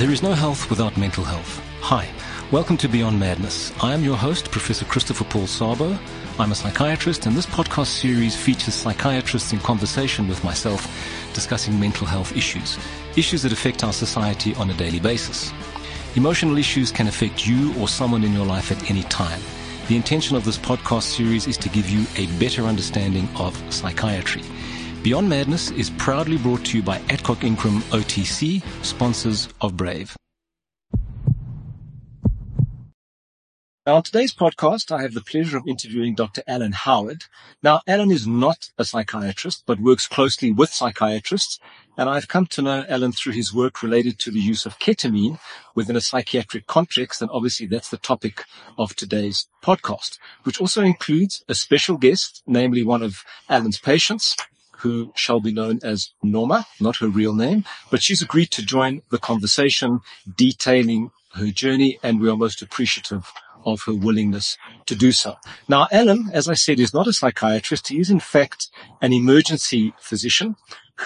There is no health without mental health. Hi, welcome to Beyond Madness. I am your host, Professor Christopher Paul Szabo. I'm a psychiatrist, and this podcast series features psychiatrists in conversation with myself discussing mental health issues, issues that affect our society on a daily basis. Emotional issues can affect you or someone in your life at any time. The intention of this podcast series is to give you a better understanding of psychiatry. Beyond Madness is proudly brought to you by Adcock Ingram OTC, sponsors of Brave. Now, on today's podcast, I have the pleasure of interviewing Dr. Alan Howard. Now, Alan is not a psychiatrist, but works closely with psychiatrists. And I've come to know Alan through his work related to the use of ketamine within a psychiatric context. And obviously that's the topic of today's podcast, which also includes a special guest, namely one of Alan's patients, who shall be known as Norma, not her real name, but she's agreed to join the conversation detailing her journey and we are most appreciative of her willingness to do so. Now, Alan, as I said, is not a psychiatrist. He is in fact an emergency physician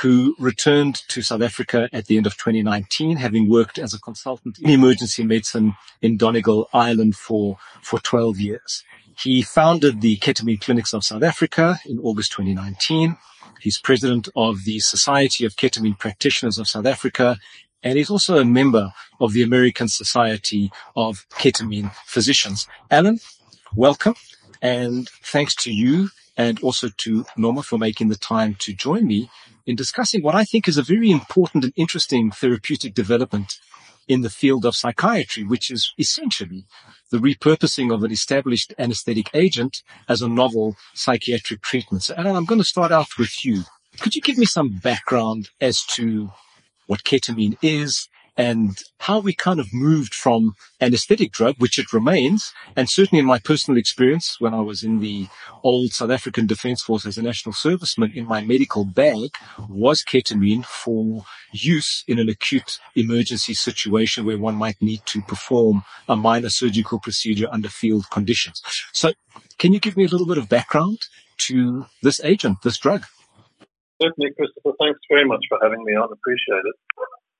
who returned to South Africa at the end of 2019, having worked as a consultant in emergency medicine in Donegal, Ireland for, for 12 years. He founded the Ketamine Clinics of South Africa in August 2019 He's president of the Society of Ketamine Practitioners of South Africa, and he's also a member of the American Society of Ketamine Physicians. Alan, welcome, and thanks to you and also to Norma for making the time to join me in discussing what I think is a very important and interesting therapeutic development in the field of psychiatry, which is essentially the repurposing of an established anesthetic agent as a novel psychiatric treatment. So, Alan, I'm going to start out with you. Could you give me some background as to what ketamine is and how we kind of moved from anesthetic drug, which it remains, and certainly in my personal experience when I was in the old South African Defence Force as a national serviceman, in my medical bag was ketamine for use in an acute emergency situation where one might need to perform a minor surgical procedure under field conditions. So can you give me a little bit of background to this agent, this drug? Certainly, Christopher. Thanks very much for having me on. Appreciate it.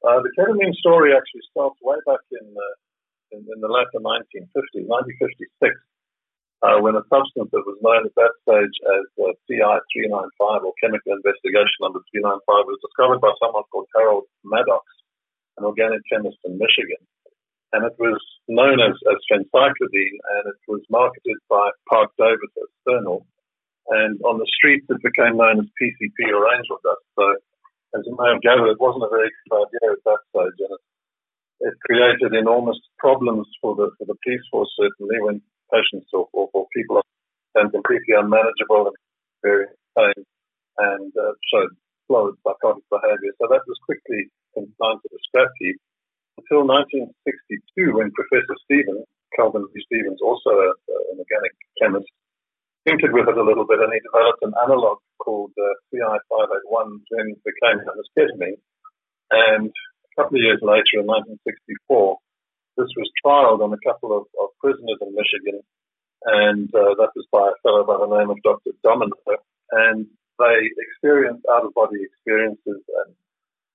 Uh, the ketamine story actually starts way back in, uh, in, in, the latter 1950s, 1956, uh, when a substance that was known at that stage as uh, CI395 or Chemical Investigation Number 395 was discovered by someone called Harold Maddox, an organic chemist in Michigan. And it was known as, as phencyclidine, and it was marketed by Parke Davis as Sernyl. And on the streets, it became known as PCP or angel dust. So as you may have gathered, it wasn't a very good idea at that stage, and it, it created enormous problems for the for the police force certainly when patients or, or, or people are completely unmanageable and very pain and uh, showed slow psychotic behaviour. So that was quickly consigned to the scrap heap until 1962 when Professor Stevens, Calvin B. Stevens, also a, an organic chemist, tinkered with it a little bit, and he developed an analog called uh, CI581, then became known as ketamine. And a couple of years later, in 1964, this was trialed on a couple of, of prisoners in Michigan, and uh, that was by a fellow by the name of Dr. Domino. And they experienced out-of-body experiences and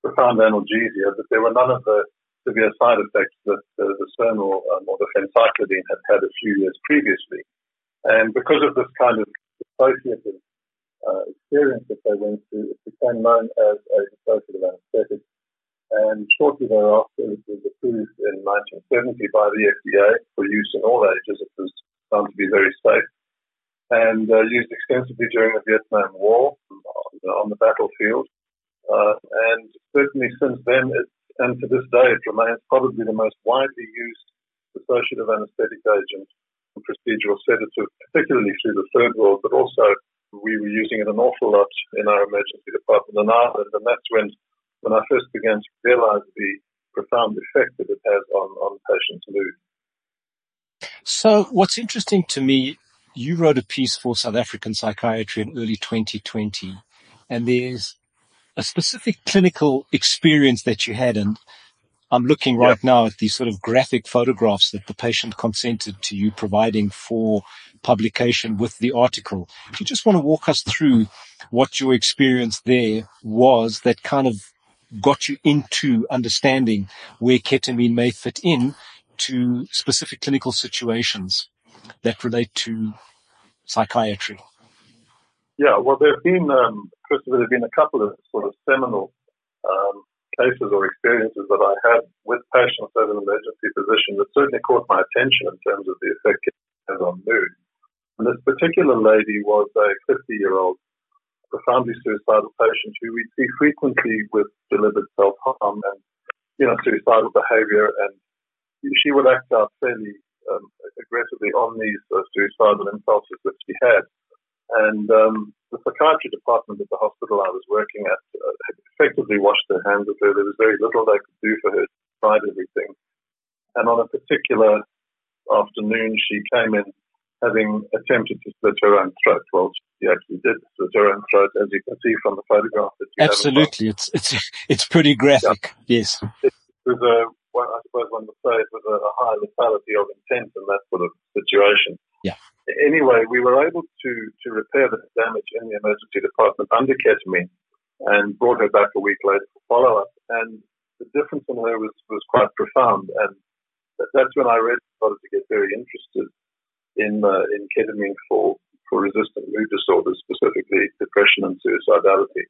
profound analgesia, but there were none of the severe side effects that uh, the Sernyl um, or the phencyclidine had had a few years previously. And because of this kind of dissociative uh, experience that they went through, it became known as a dissociative anesthetic. And shortly thereafter, it was approved in 1970 by the FDA for use in all ages. It was found to be very safe and uh, used extensively during the Vietnam War on the battlefield. Uh, and certainly since then, it, and to this day, it remains probably the most widely used dissociative anesthetic agent procedural sedative, particularly through the third world, but also we were using it an awful lot in our emergency department in Ireland. And that's when, when I first began to realize the profound effect that it has on, on patients' mood. So what's interesting to me, you wrote a piece for South African Psychiatry in early 2020, and there's a specific clinical experience that you had. And I'm looking right yep. now at these sort of graphic photographs that the patient consented to you providing for publication with the article. Do you just want to walk us through what your experience there was that kind of got you into understanding where ketamine may fit in to specific clinical situations that relate to psychiatry? Yeah, well, there have been, um, Christopher, there have been a couple of sort of seminal um, cases or experiences that I had with patients at an emergency physician that certainly caught my attention in terms of the effect it has on mood. And this particular lady was a 50 year old profoundly suicidal patient who we see frequently with deliberate self harm and, you know, suicidal behavior. And she would act out fairly um, aggressively on these uh, suicidal impulses that she had. And um, the psychiatry department at the hospital I was working at uh, had effectively washed their hands of her. There was very little they could do for her. to Tried everything. And on a particular afternoon, she came in having attempted to slit her own throat. Well, she actually did slit her own throat, as you can see from the photograph that you Absolutely, it's it's it's pretty graphic. Yeah. Yes, it was a. Well, I suppose one would say it was a, a high lethality of intent in that sort of situation. Yeah. Anyway, we were able to to repair the damage in the emergency department under ketamine, and brought her back a week later for follow up. And the difference in her was was quite profound, and that's when I really started to get very interested in uh, in ketamine for for resistant mood disorders, specifically depression and suicidality,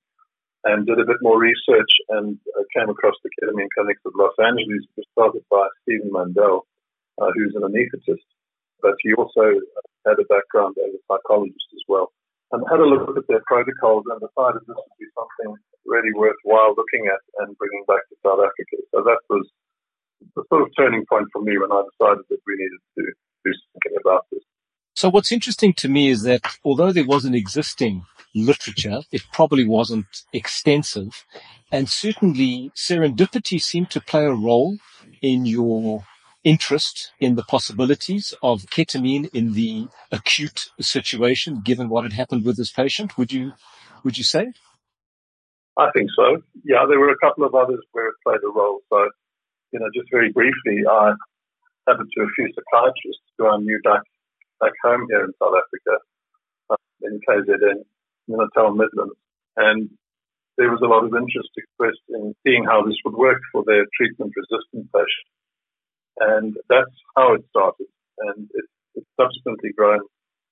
and did a bit more research and uh, came across the ketamine clinics of Los Angeles, started by Steven Mandel, uh, who's an anesthetist, but he also had a background as a psychologist as well, and had a look at their protocols and decided this would be something really worthwhile looking at and bringing back to South Africa. So that was the sort of turning point for me when I decided that we needed to do something about this. So what's interesting to me is that although there was an existing literature, it probably wasn't extensive. And certainly serendipity seemed to play a role in your interest in the possibilities of ketamine in the acute situation, given what had happened with this patient. Would you, would you say? I think so. Yeah, there were a couple of others where it played a role. So, you know, just very briefly, I happened to a few psychiatrists who I knew back, back home here in South Africa, uh, in KZN, in Natal Midlands. And there was a lot of interest expressed in seeing how this would work for their treatment resistant patients. And that's how it started. And it, it's subsequently grown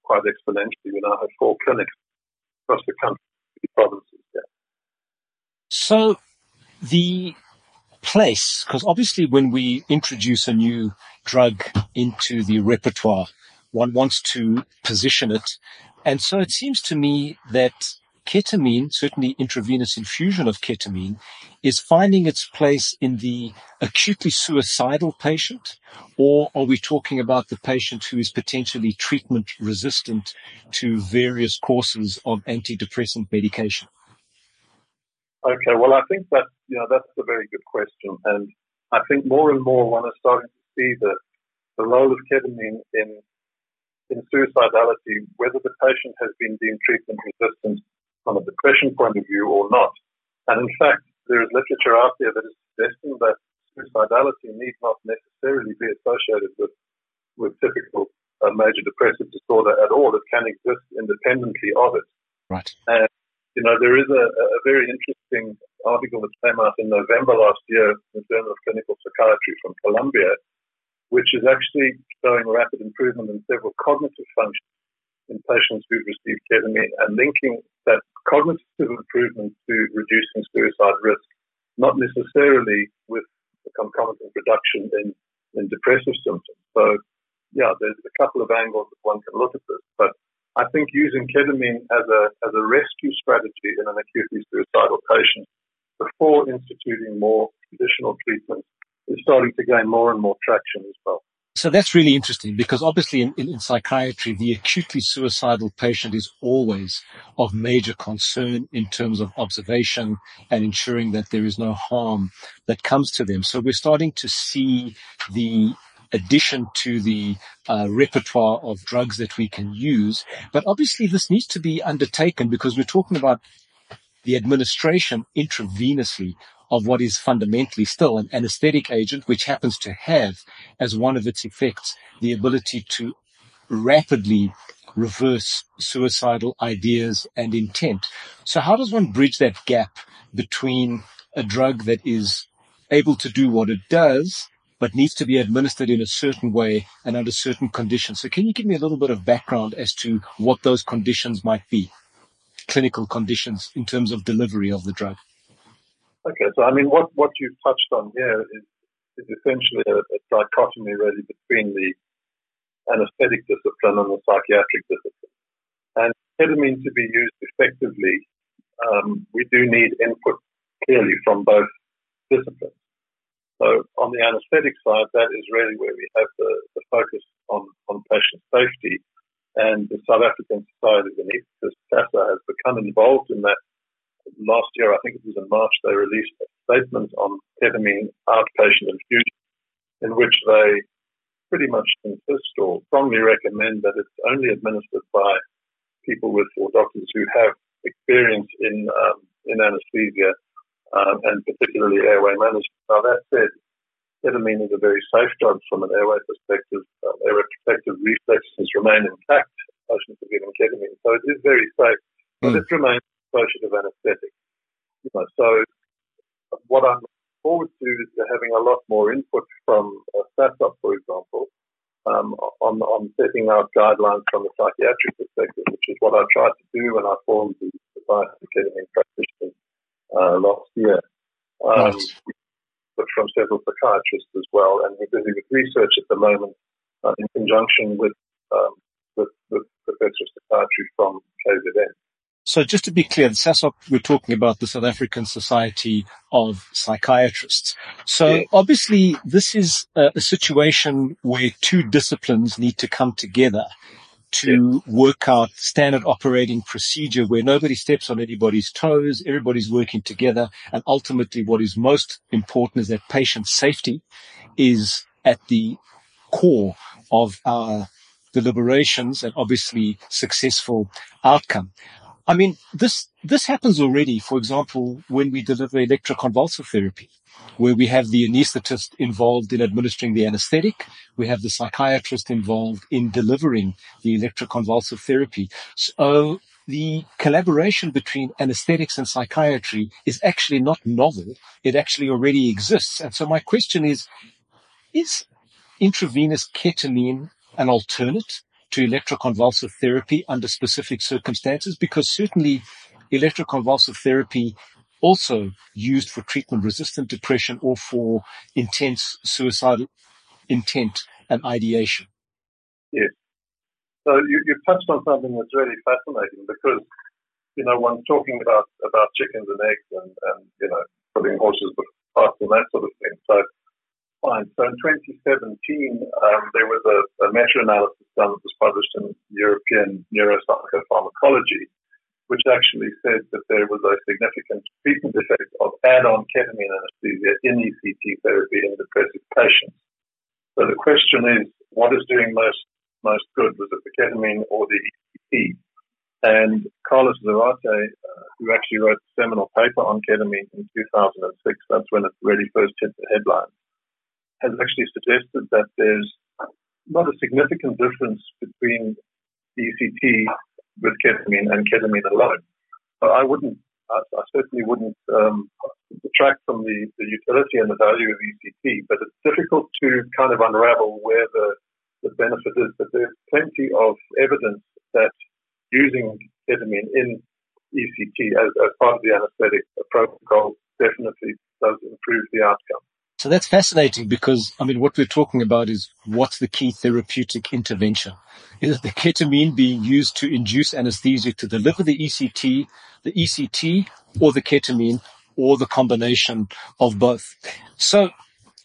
quite exponentially. We now have four clinics across the country, provinces. Yeah. So the place, because obviously when we introduce a new drug into the repertoire, one wants to position it. And so it seems to me that ketamine, certainly intravenous infusion of ketamine, is finding its place in the acutely suicidal patient, or are we talking about the patient who is potentially treatment resistant to various courses of antidepressant medication? Okay, well, I think that you know that's a very good question, and I think more and more one is starting to see the the role of ketamine in in suicidality, whether the patient has been deemed treatment resistant from a depression point of view or not. And in fact, there is literature out there that is suggesting that suicidality need not necessarily be associated with with typical uh, major depressive disorder at all. It can exist independently of it. Right. And you know, there is a, a, very interesting article that came out in November last year in the Journal of Clinical Psychiatry from Columbia, which is actually showing rapid improvement in several cognitive functions in patients who've received ketamine and linking that cognitive improvement to reducing suicide risk, not necessarily with the concomitant reduction in, in depressive symptoms. So, yeah, there's a couple of angles that one can look at this, but I think using ketamine as a, as a rescue strategy in an acutely suicidal patient before instituting more traditional treatments is starting to gain more and more traction as well. So that's really interesting because obviously in, in, in, psychiatry, the acutely suicidal patient is always of major concern in terms of observation and ensuring that there is no harm that comes to them. So we're starting to see the addition to the uh, repertoire of drugs that we can use. But obviously this needs to be undertaken because we're talking about the administration intravenously of what is fundamentally still an anesthetic agent, which happens to have as one of its effects the ability to rapidly reverse suicidal ideas and intent. So how does one bridge that gap between a drug that is able to do what it does, but needs to be administered in a certain way and under certain conditions. So can you give me a little bit of background as to what those conditions might be? Clinical conditions in terms of delivery of the drug. Okay, so I mean, what, what you've touched on here is, is essentially a, a dichotomy really between the anesthetic discipline and the psychiatric discipline. And ketamine to be used effectively, um, we do need input clearly from both disciplines. So on the anesthetic side, that is really where we have the, the focus on, on patient safety. And the South African Society of Anesthetists, has become involved in that. Last year, I think it was in March, they released a statement on ketamine outpatient infusion in which they pretty much insist or strongly recommend that it's only administered by people with or doctors who have experience in um, in anesthesia um, and particularly airway management. Now, that said, ketamine is a very safe drug from an airway perspective. Uh, airway protective reflexes remain intact. Patients are given ketamine, so it is very safe, but mm. it remains associative anesthetic. You know, so what I'm looking forward to is to having a lot more input from uh, SASOP, for example, um, on, on setting out guidelines from a psychiatric perspective, which is what I tried to do when I formed the Society of Ketamine Practitioners uh, last year. Um, But from several psychiatrists as well, and we're busy with research at the moment uh, in conjunction with, um, with, with Professor of Psychiatry from KZN. So just to be clear, the SASOP, we're talking about the South African Society of Psychiatrists. So yeah. obviously this is a, a, situation where two disciplines need to come together to yeah. work out standard operating procedure where nobody steps on anybody's toes, everybody's working together. And ultimately what is most important is that patient safety is at the core of our deliberations and obviously successful outcome. I mean, this, this happens already. For example, when we deliver electroconvulsive therapy, where we have the anesthetist involved in administering the anesthetic. We have the psychiatrist involved in delivering the electroconvulsive therapy. So the collaboration between anesthetics and psychiatry is actually not novel. It actually already exists. And so my question is, is intravenous ketamine an alternate to electroconvulsive therapy under specific circumstances? Because certainly electroconvulsive therapy also used for treatment resistant depression or for intense suicidal intent and ideation. Yes. So you, you touched on something that's really fascinating because, you know, one's talking about, about chickens and eggs and, and you know, putting horses before and that sort of thing. So, fine. So in 2017, um, there was a, a meta-analysis done that was published in European Neuropsychopharmacology which actually said that there was a significant treatment effect of add-on ketamine anesthesia in ECT therapy in depressive patients. So the question is, what is doing most most good? Was it the ketamine or the ECT? And Carlos Zarate, uh, who actually wrote the seminal paper on ketamine in 2006, that's when it really first hit the headlines, has actually suggested that there's not a significant difference between ECT with ketamine and ketamine alone. But I wouldn't, I, I certainly wouldn't um, detract from the, the utility and the value of ECT, but it's difficult to kind of unravel where the, the benefit is. But there's plenty of evidence that using ketamine in ECT as, as part of the anesthetic protocol definitely does improve the outcome. So that's fascinating because, I mean, what we're talking about is what's the key therapeutic intervention? Is the ketamine being used to induce anesthesia to deliver the ECT, the ECT, or the ketamine, or the combination of both? So,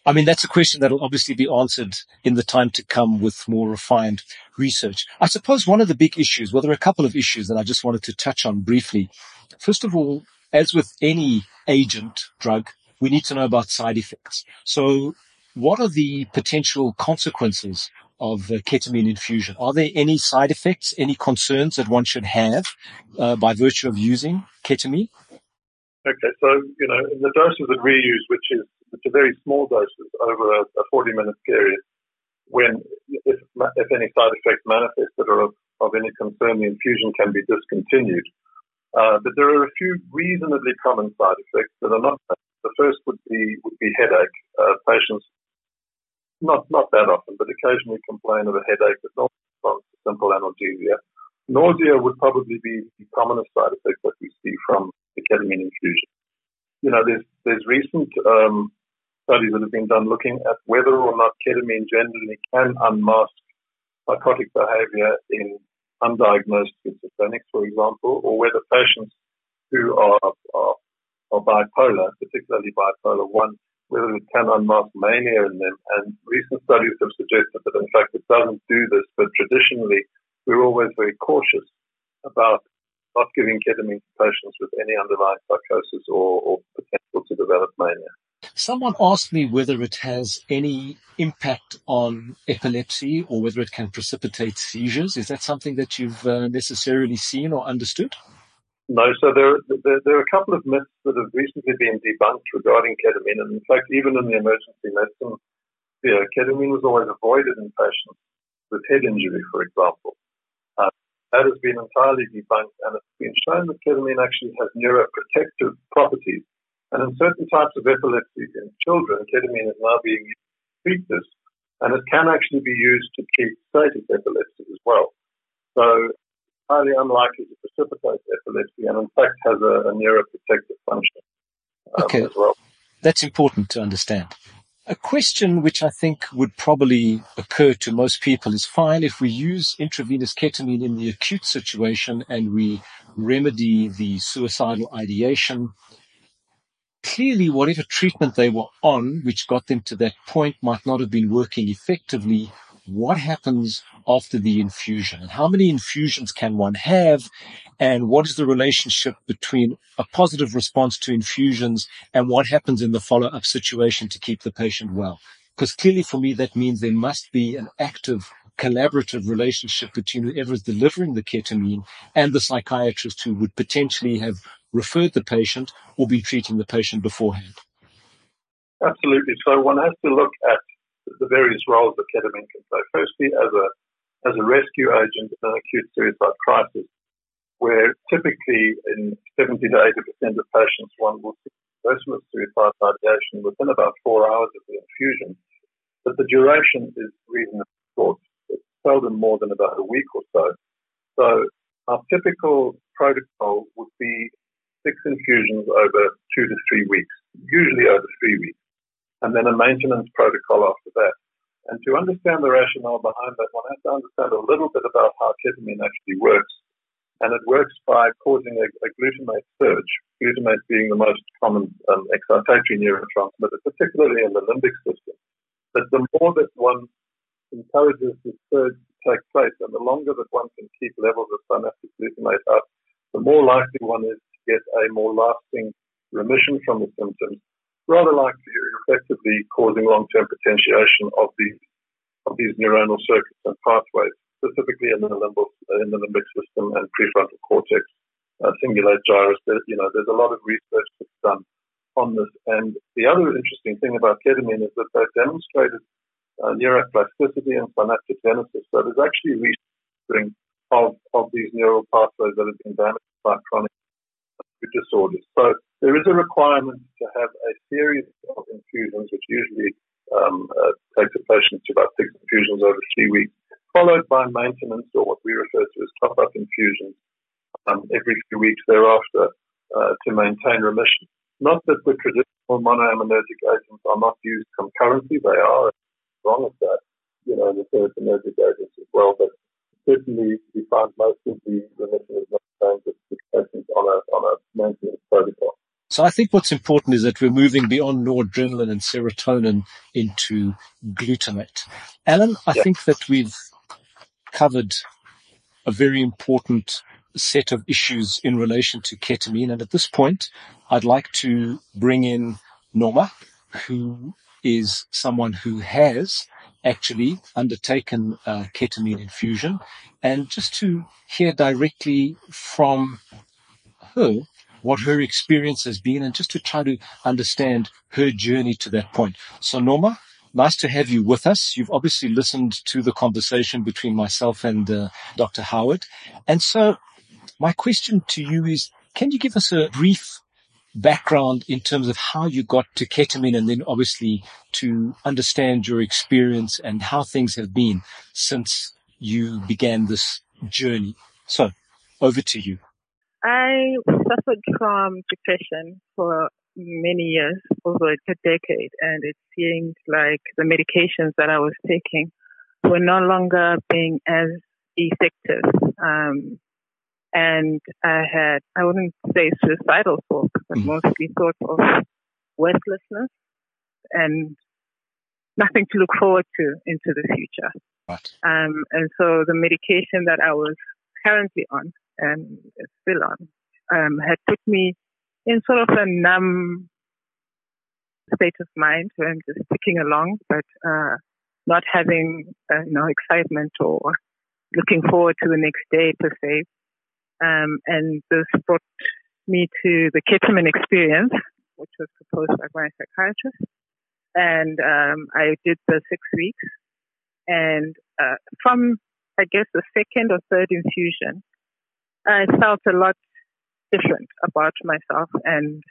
I mean, that's a question that'll obviously be answered in the time to come with more refined research. I suppose one of the big issues, well, there are a couple of issues that I just wanted to touch on briefly. First of all, as with any agent, drug, we need to know about side effects. So what are the potential consequences of ketamine infusion? Are there any side effects, any concerns that one should have uh, by virtue of using ketamine? Okay, so, you know, in the doses that we use, which is which are very small doses over a, a 40 minute period, when, if, if any side effects manifest that are of, of any concern, the infusion can be discontinued. Uh, but there are a few reasonably common side effects that are not first would be would be headache. Uh, patients not not that often, but occasionally complain of a headache with no simple analgesia. Nausea would probably be the commonest side effect that we see from the ketamine infusion. You know, there's there's recent um, studies that have been done looking at whether or not ketamine generally can unmask psychotic behavior in undiagnosed schizophrenics, for example, or whether patients who are, are, are bipolar, particularly bipolar 1, whether it can unmask mania in them. And recent studies have suggested that, in fact, it doesn't do this, but traditionally, we're always very cautious about not giving ketamine to patients with any underlying psychosis or, or potential to develop mania. Someone asked me whether it has any impact on epilepsy or whether it can precipitate seizures. Is that something that you've uh, necessarily seen or understood? No, so there, there, there, are a couple of myths that have recently been debunked regarding ketamine. And in fact, even in the emergency medicine sphere, ketamine was always avoided in patients with head injury, for example. Uh, that has been entirely debunked, and it's been shown that ketamine actually has neuroprotective properties and in certain types of epilepsy in children, ketamine is now being used to treat this, and it can actually be used to treat static epilepsy as well. So highly unlikely to precipitate epilepsy, and in fact has a, a neuroprotective function um, okay. as well. That's important to understand. A question which I think would probably occur to most people is fine if we use intravenous ketamine in the acute situation and we remedy the suicidal ideation clearly whatever treatment they were on, which got them to that point, might not have been working effectively. What happens after the infusion and how many infusions can one have? And what is the relationship between a positive response to infusions and what happens in the follow up situation to keep the patient well? Because clearly for me, that means there must be an active collaborative relationship between whoever is delivering the ketamine and the psychiatrist who would potentially have referred the patient or be treating the patient beforehand? Absolutely. So one has to look at the various roles that ketamine can play. Firstly, as a as a rescue agent in an acute suicide crisis, where typically in 70 to 80 percent of patients one will see of suicide ideation within about four hours of the infusion, but the duration is reasonably short. It's seldom more than about a week or so. So our typical protocol would be six infusions over two to three weeks, usually over three weeks, and then a maintenance protocol after that. And to understand the rationale behind that, one has to understand a little bit about how ketamine actually works. And it works by causing a, a glutamate surge, glutamate being the most common um, excitatory neurotransmitter, particularly in the limbic system. But the more that one encourages this surge to take place and the longer that one can keep levels of synaptic glutamate up, the more likely one is to get a more lasting remission from the symptoms, rather likely effectively causing long-term potentiation of these of these neuronal circuits and pathways, specifically in the limbic, in the limbic system and prefrontal cortex, uh, cingulate gyrus. There, you know, there's a lot of research that's done on this. And the other interesting thing about ketamine is that they've demonstrated uh, neuroplasticity and synaptogenesis. So there's actually restructuring of, of these neural pathways that have been damaged by chronic disorders. So there is a requirement have a series of infusions, which usually um, uh, takes a patient to about six infusions over three weeks, followed by maintenance or what we refer to as top-up infusions um, every few weeks thereafter uh, to maintain remission. Not that the traditional monoaminergic agents are not used concurrently; they are. Wrong with that, you know, the serotonergic agents as well, but certainly we find most of the remission is not with patients on a on a maintenance protocol. So I think what's important is that we're moving beyond noradrenaline and serotonin into glutamate. Alan, I think that we've covered a very important set of issues in relation to ketamine. And at this point, I'd like to bring in Norma, who is someone who has actually undertaken uh, ketamine infusion and just to hear directly from her what her experience has been and just to try to understand her journey to that point. So Norma, nice to have you with us. You've obviously listened to the conversation between myself and uh, Dr. Howard. And so my question to you is, can you give us a brief background in terms of how you got to ketamine and then obviously to understand your experience and how things have been since you began this journey. So over to you. I suffered from depression for many years, over a decade, and it seemed like the medications that I was taking were no longer being as effective. Um, and I had, I wouldn't say suicidal thoughts, but mm. mostly thoughts of worthlessness and nothing to look forward to into the future. Right. Um, and so the medication that I was currently on and still on um, had put me in sort of a numb state of mind where I'm just ticking along, but uh, not having uh, you know excitement or looking forward to the next day per se. Um, and this brought me to the ketamine experience, which was proposed by my psychiatrist. And um, I did the six weeks. And uh, from, I guess, the second or third infusion, I felt a lot different about myself and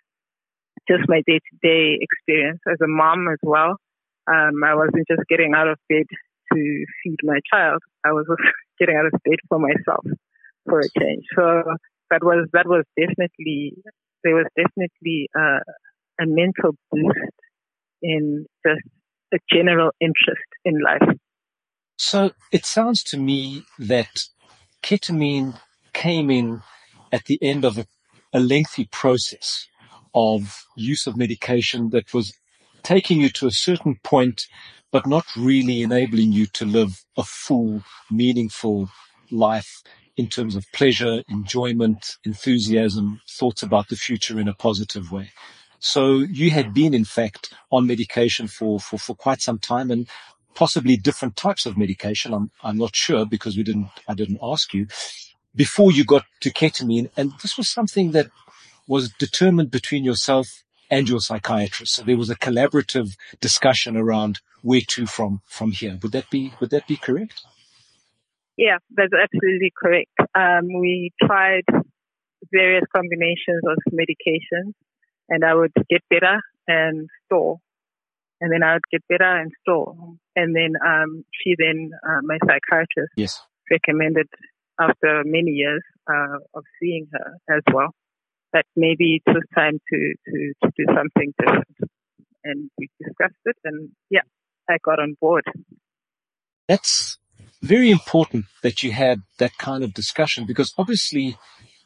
just my day to day experience as a mom as well. Um, I wasn't just getting out of bed to feed my child. I was getting out of bed for myself for a change. So that was, that was definitely, there was definitely uh, a mental boost in just a general interest in life. So it sounds to me that ketamine came in at the end of a, a lengthy process of use of medication that was taking you to a certain point, but not really enabling you to live a full, meaningful life in terms of pleasure, enjoyment, enthusiasm, thoughts about the future in a positive way. So you had been, in fact, on medication for, for, for quite some time and possibly different types of medication. I'm, I'm not sure because we didn't, I didn't ask you before you got to ketamine. And this was something that was determined between yourself and your psychiatrist. So there was a collaborative discussion around where to from, from here. Would that be, would that be correct? Yeah, that's absolutely correct. Um, we tried various combinations of medications and I would get better and store. And then I would get better and store. And then, um, she then, uh, my psychiatrist yes. recommended after many years uh, of seeing her as well that maybe it was time to, to, to do something different. And we discussed it and yeah, I got on board. That's very important that you had that kind of discussion because obviously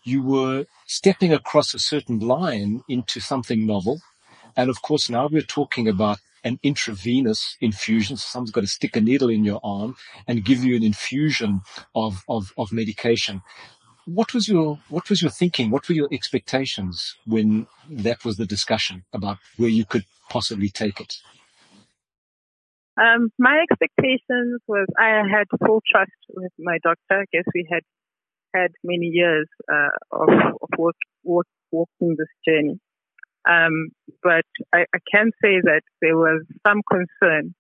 you were stepping across a certain line into something novel. And of course, now we're talking about an intravenous infusion. So someone's got to stick a needle in your arm and give you an infusion of, of, of medication. What was your, what was your thinking? What were your expectations when that was the discussion about where you could possibly take it? Um, my expectations was I had full trust with my doctor. I guess we had had many years uh, of, of work, work, walking this journey. Um, but I, I, can say that there was some concern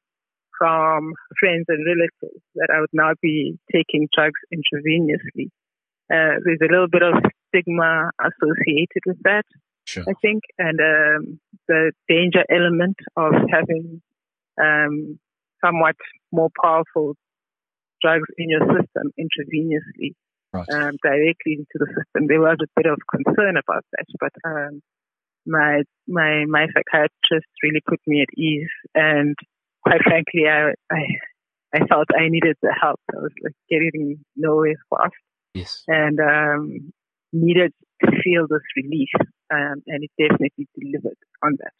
from friends and relatives that I would now be taking drugs intravenously. Uh, there's a little bit of stigma associated with that, sure. I think, and um, the danger element of having um, somewhat more powerful drugs in your system intravenously right. um, directly into the system. There was a bit of concern about that, but um, my my my psychiatrist really put me at ease, and quite frankly, I I, I felt I needed the help. I was like getting nowhere fast, yes, and um, needed to feel this relief, um, and it definitely delivered on that.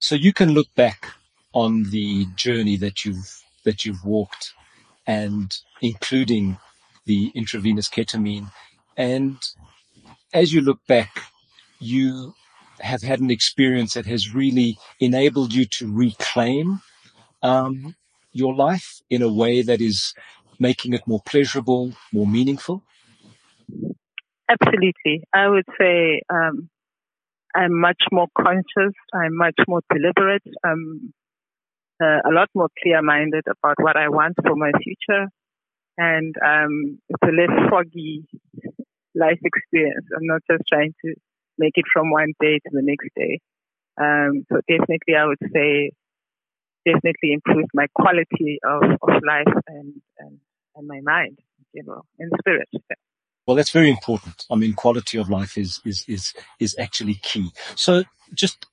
So you can look back on the journey that you've that you've walked, and including the intravenous ketamine, and as you look back, you have had an experience that has really enabled you to reclaim um, your life in a way that is making it more pleasurable, more meaningful? Absolutely. I would say um, I'm much more conscious. I'm much more deliberate. I'm uh, a lot more clear-minded about what I want for my future. And um, it's a less foggy life experience. I'm not just trying to make it from one day to the next day. Um, so definitely, I would say definitely improved my quality of, of life and, and, and my mind, you know, and spirit. Well, that's very important. I mean, quality of life is, is, is, is actually key. So just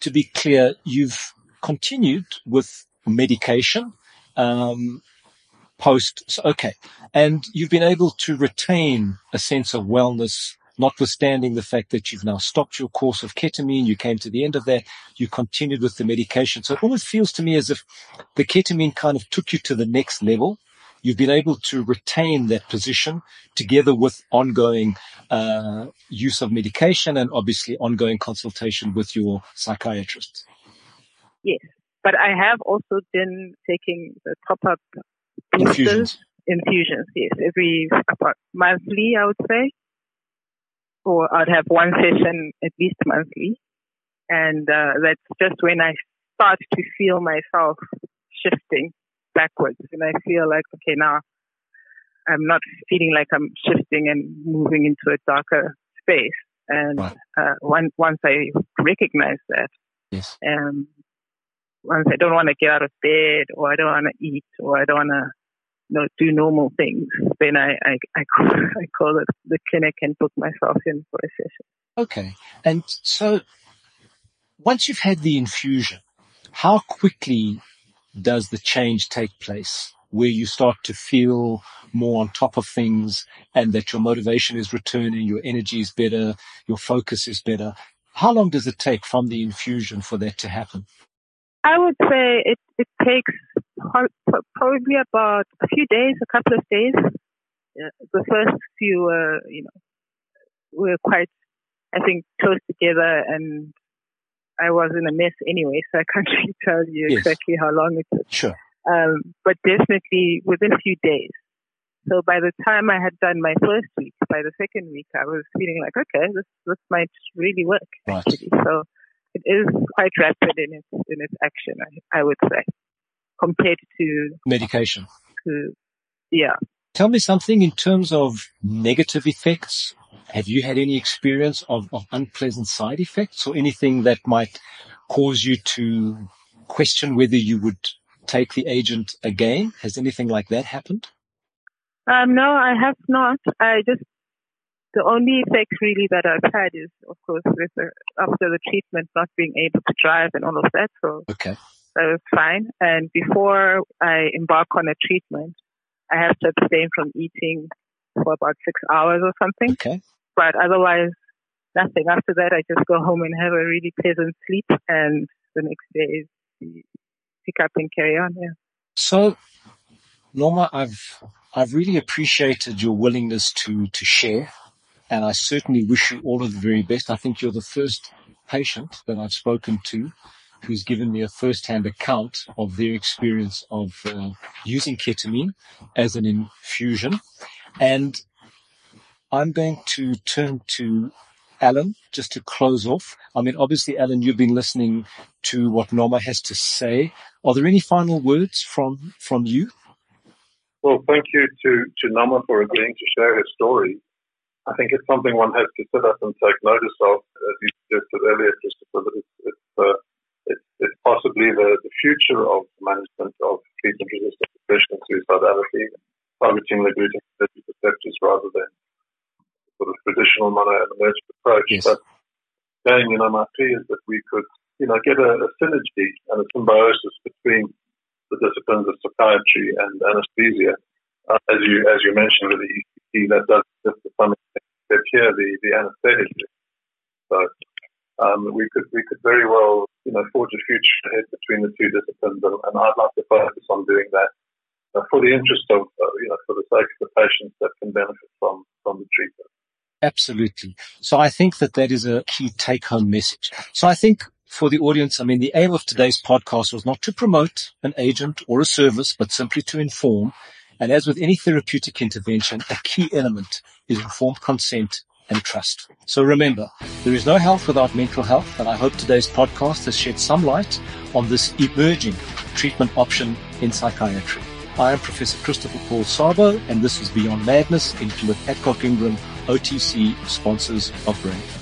to be clear, you've continued with medication, um, post. So, okay. And you've been able to retain a sense of wellness notwithstanding the fact that you've now stopped your course of ketamine, you came to the end of that, you continued with the medication. So it almost feels to me as if the ketamine kind of took you to the next level. You've been able to retain that position together with ongoing uh, use of medication and obviously ongoing consultation with your psychiatrist. Yes, but I have also been taking the top-up infusions. Infusions, yes, every monthly, I would say or I'd have one session at least monthly. And uh, that's just when I start to feel myself shifting backwards. And I feel like, okay, now I'm not feeling like I'm shifting and moving into a darker space. And right. uh, once, once I recognize that, yes. um, once I don't want to get out of bed or I don't want to eat or I don't want to know, do normal things, then I, I, I, call, I call it the clinic and book myself in for a session. Okay. And so once you've had the infusion, how quickly does the change take place where you start to feel more on top of things and that your motivation is returning, your energy is better, your focus is better? How long does it take from the infusion for that to happen? I would say it, it takes probably about a few days, a couple of days. the first few, uh, you know, were quite, I think, close together, and I was in a mess anyway, so I can't really tell you yes. exactly how long it took. Sure. Um, but definitely within a few days. So by the time I had done my first week, by the second week, I was feeling like, okay, this this might really work. Right. Actually. So it is quite rapid in its in its action. I, I would say compared to medication. To, yeah. Tell me something in terms of negative effects. Have you had any experience of, of unpleasant side effects or anything that might cause you to question whether you would take the agent again? Has anything like that happened? Um, no, I have not. I just the only effect really that I've had is, of course, with the, after the treatment, not being able to drive and all of that. So okay that was fine. And before I embark on a treatment, I have to abstain from eating for about six hours or something. Okay. But otherwise, nothing. After that, I just go home and have a really pleasant sleep, and the next day pick up and carry on. Yeah. So, Norma, I've I've really appreciated your willingness to to share, and I certainly wish you all of the very best. I think you're the first patient that I've spoken to who's given me a first-hand account of their experience of uh, using ketamine as an infusion. And I'm going to turn to Alan just to close off. I mean, obviously, Alan, you've been listening to what Norma has to say. Are there any final words from, from you? Well, thank you to, to Norma for agreeing to share her story. I think it's something one has to sit up and take notice of, as you suggested earlier, Christopher, it's, it's uh, it's, it's possibly the, the future of management of treatment-resistant depression and suicidality, targeting the glutamatergic receptors rather than sort of traditional monoaminergic approach. Yes. But again, you know, my plea is that we could, you know, get a, a synergy and a symbiosis between the disciplines of psychiatry and anesthesia. Uh, as you as you mentioned with the ECT, that does just to some extent here the the anesthetic. So um, we could we could very well you know forge a future ahead between the two disciplines, and, and I'd like to focus on doing that uh, for the interest of uh, you know for the sake of the patients that can benefit from from the treatment. Absolutely. So I think that that is a key take home message. So I think for the audience, I mean, the aim of today's podcast was not to promote an agent or a service, but simply to inform. And as with any therapeutic intervention, a key element is informed consent and trust. So remember, there is no health without mental health, and I hope today's podcast has shed some light on this emerging treatment option in psychiatry. I am Professor Christopher Paul Szabo, and this is Beyond Madness, in with Adcock Ingram, OTC, sponsors of Brain.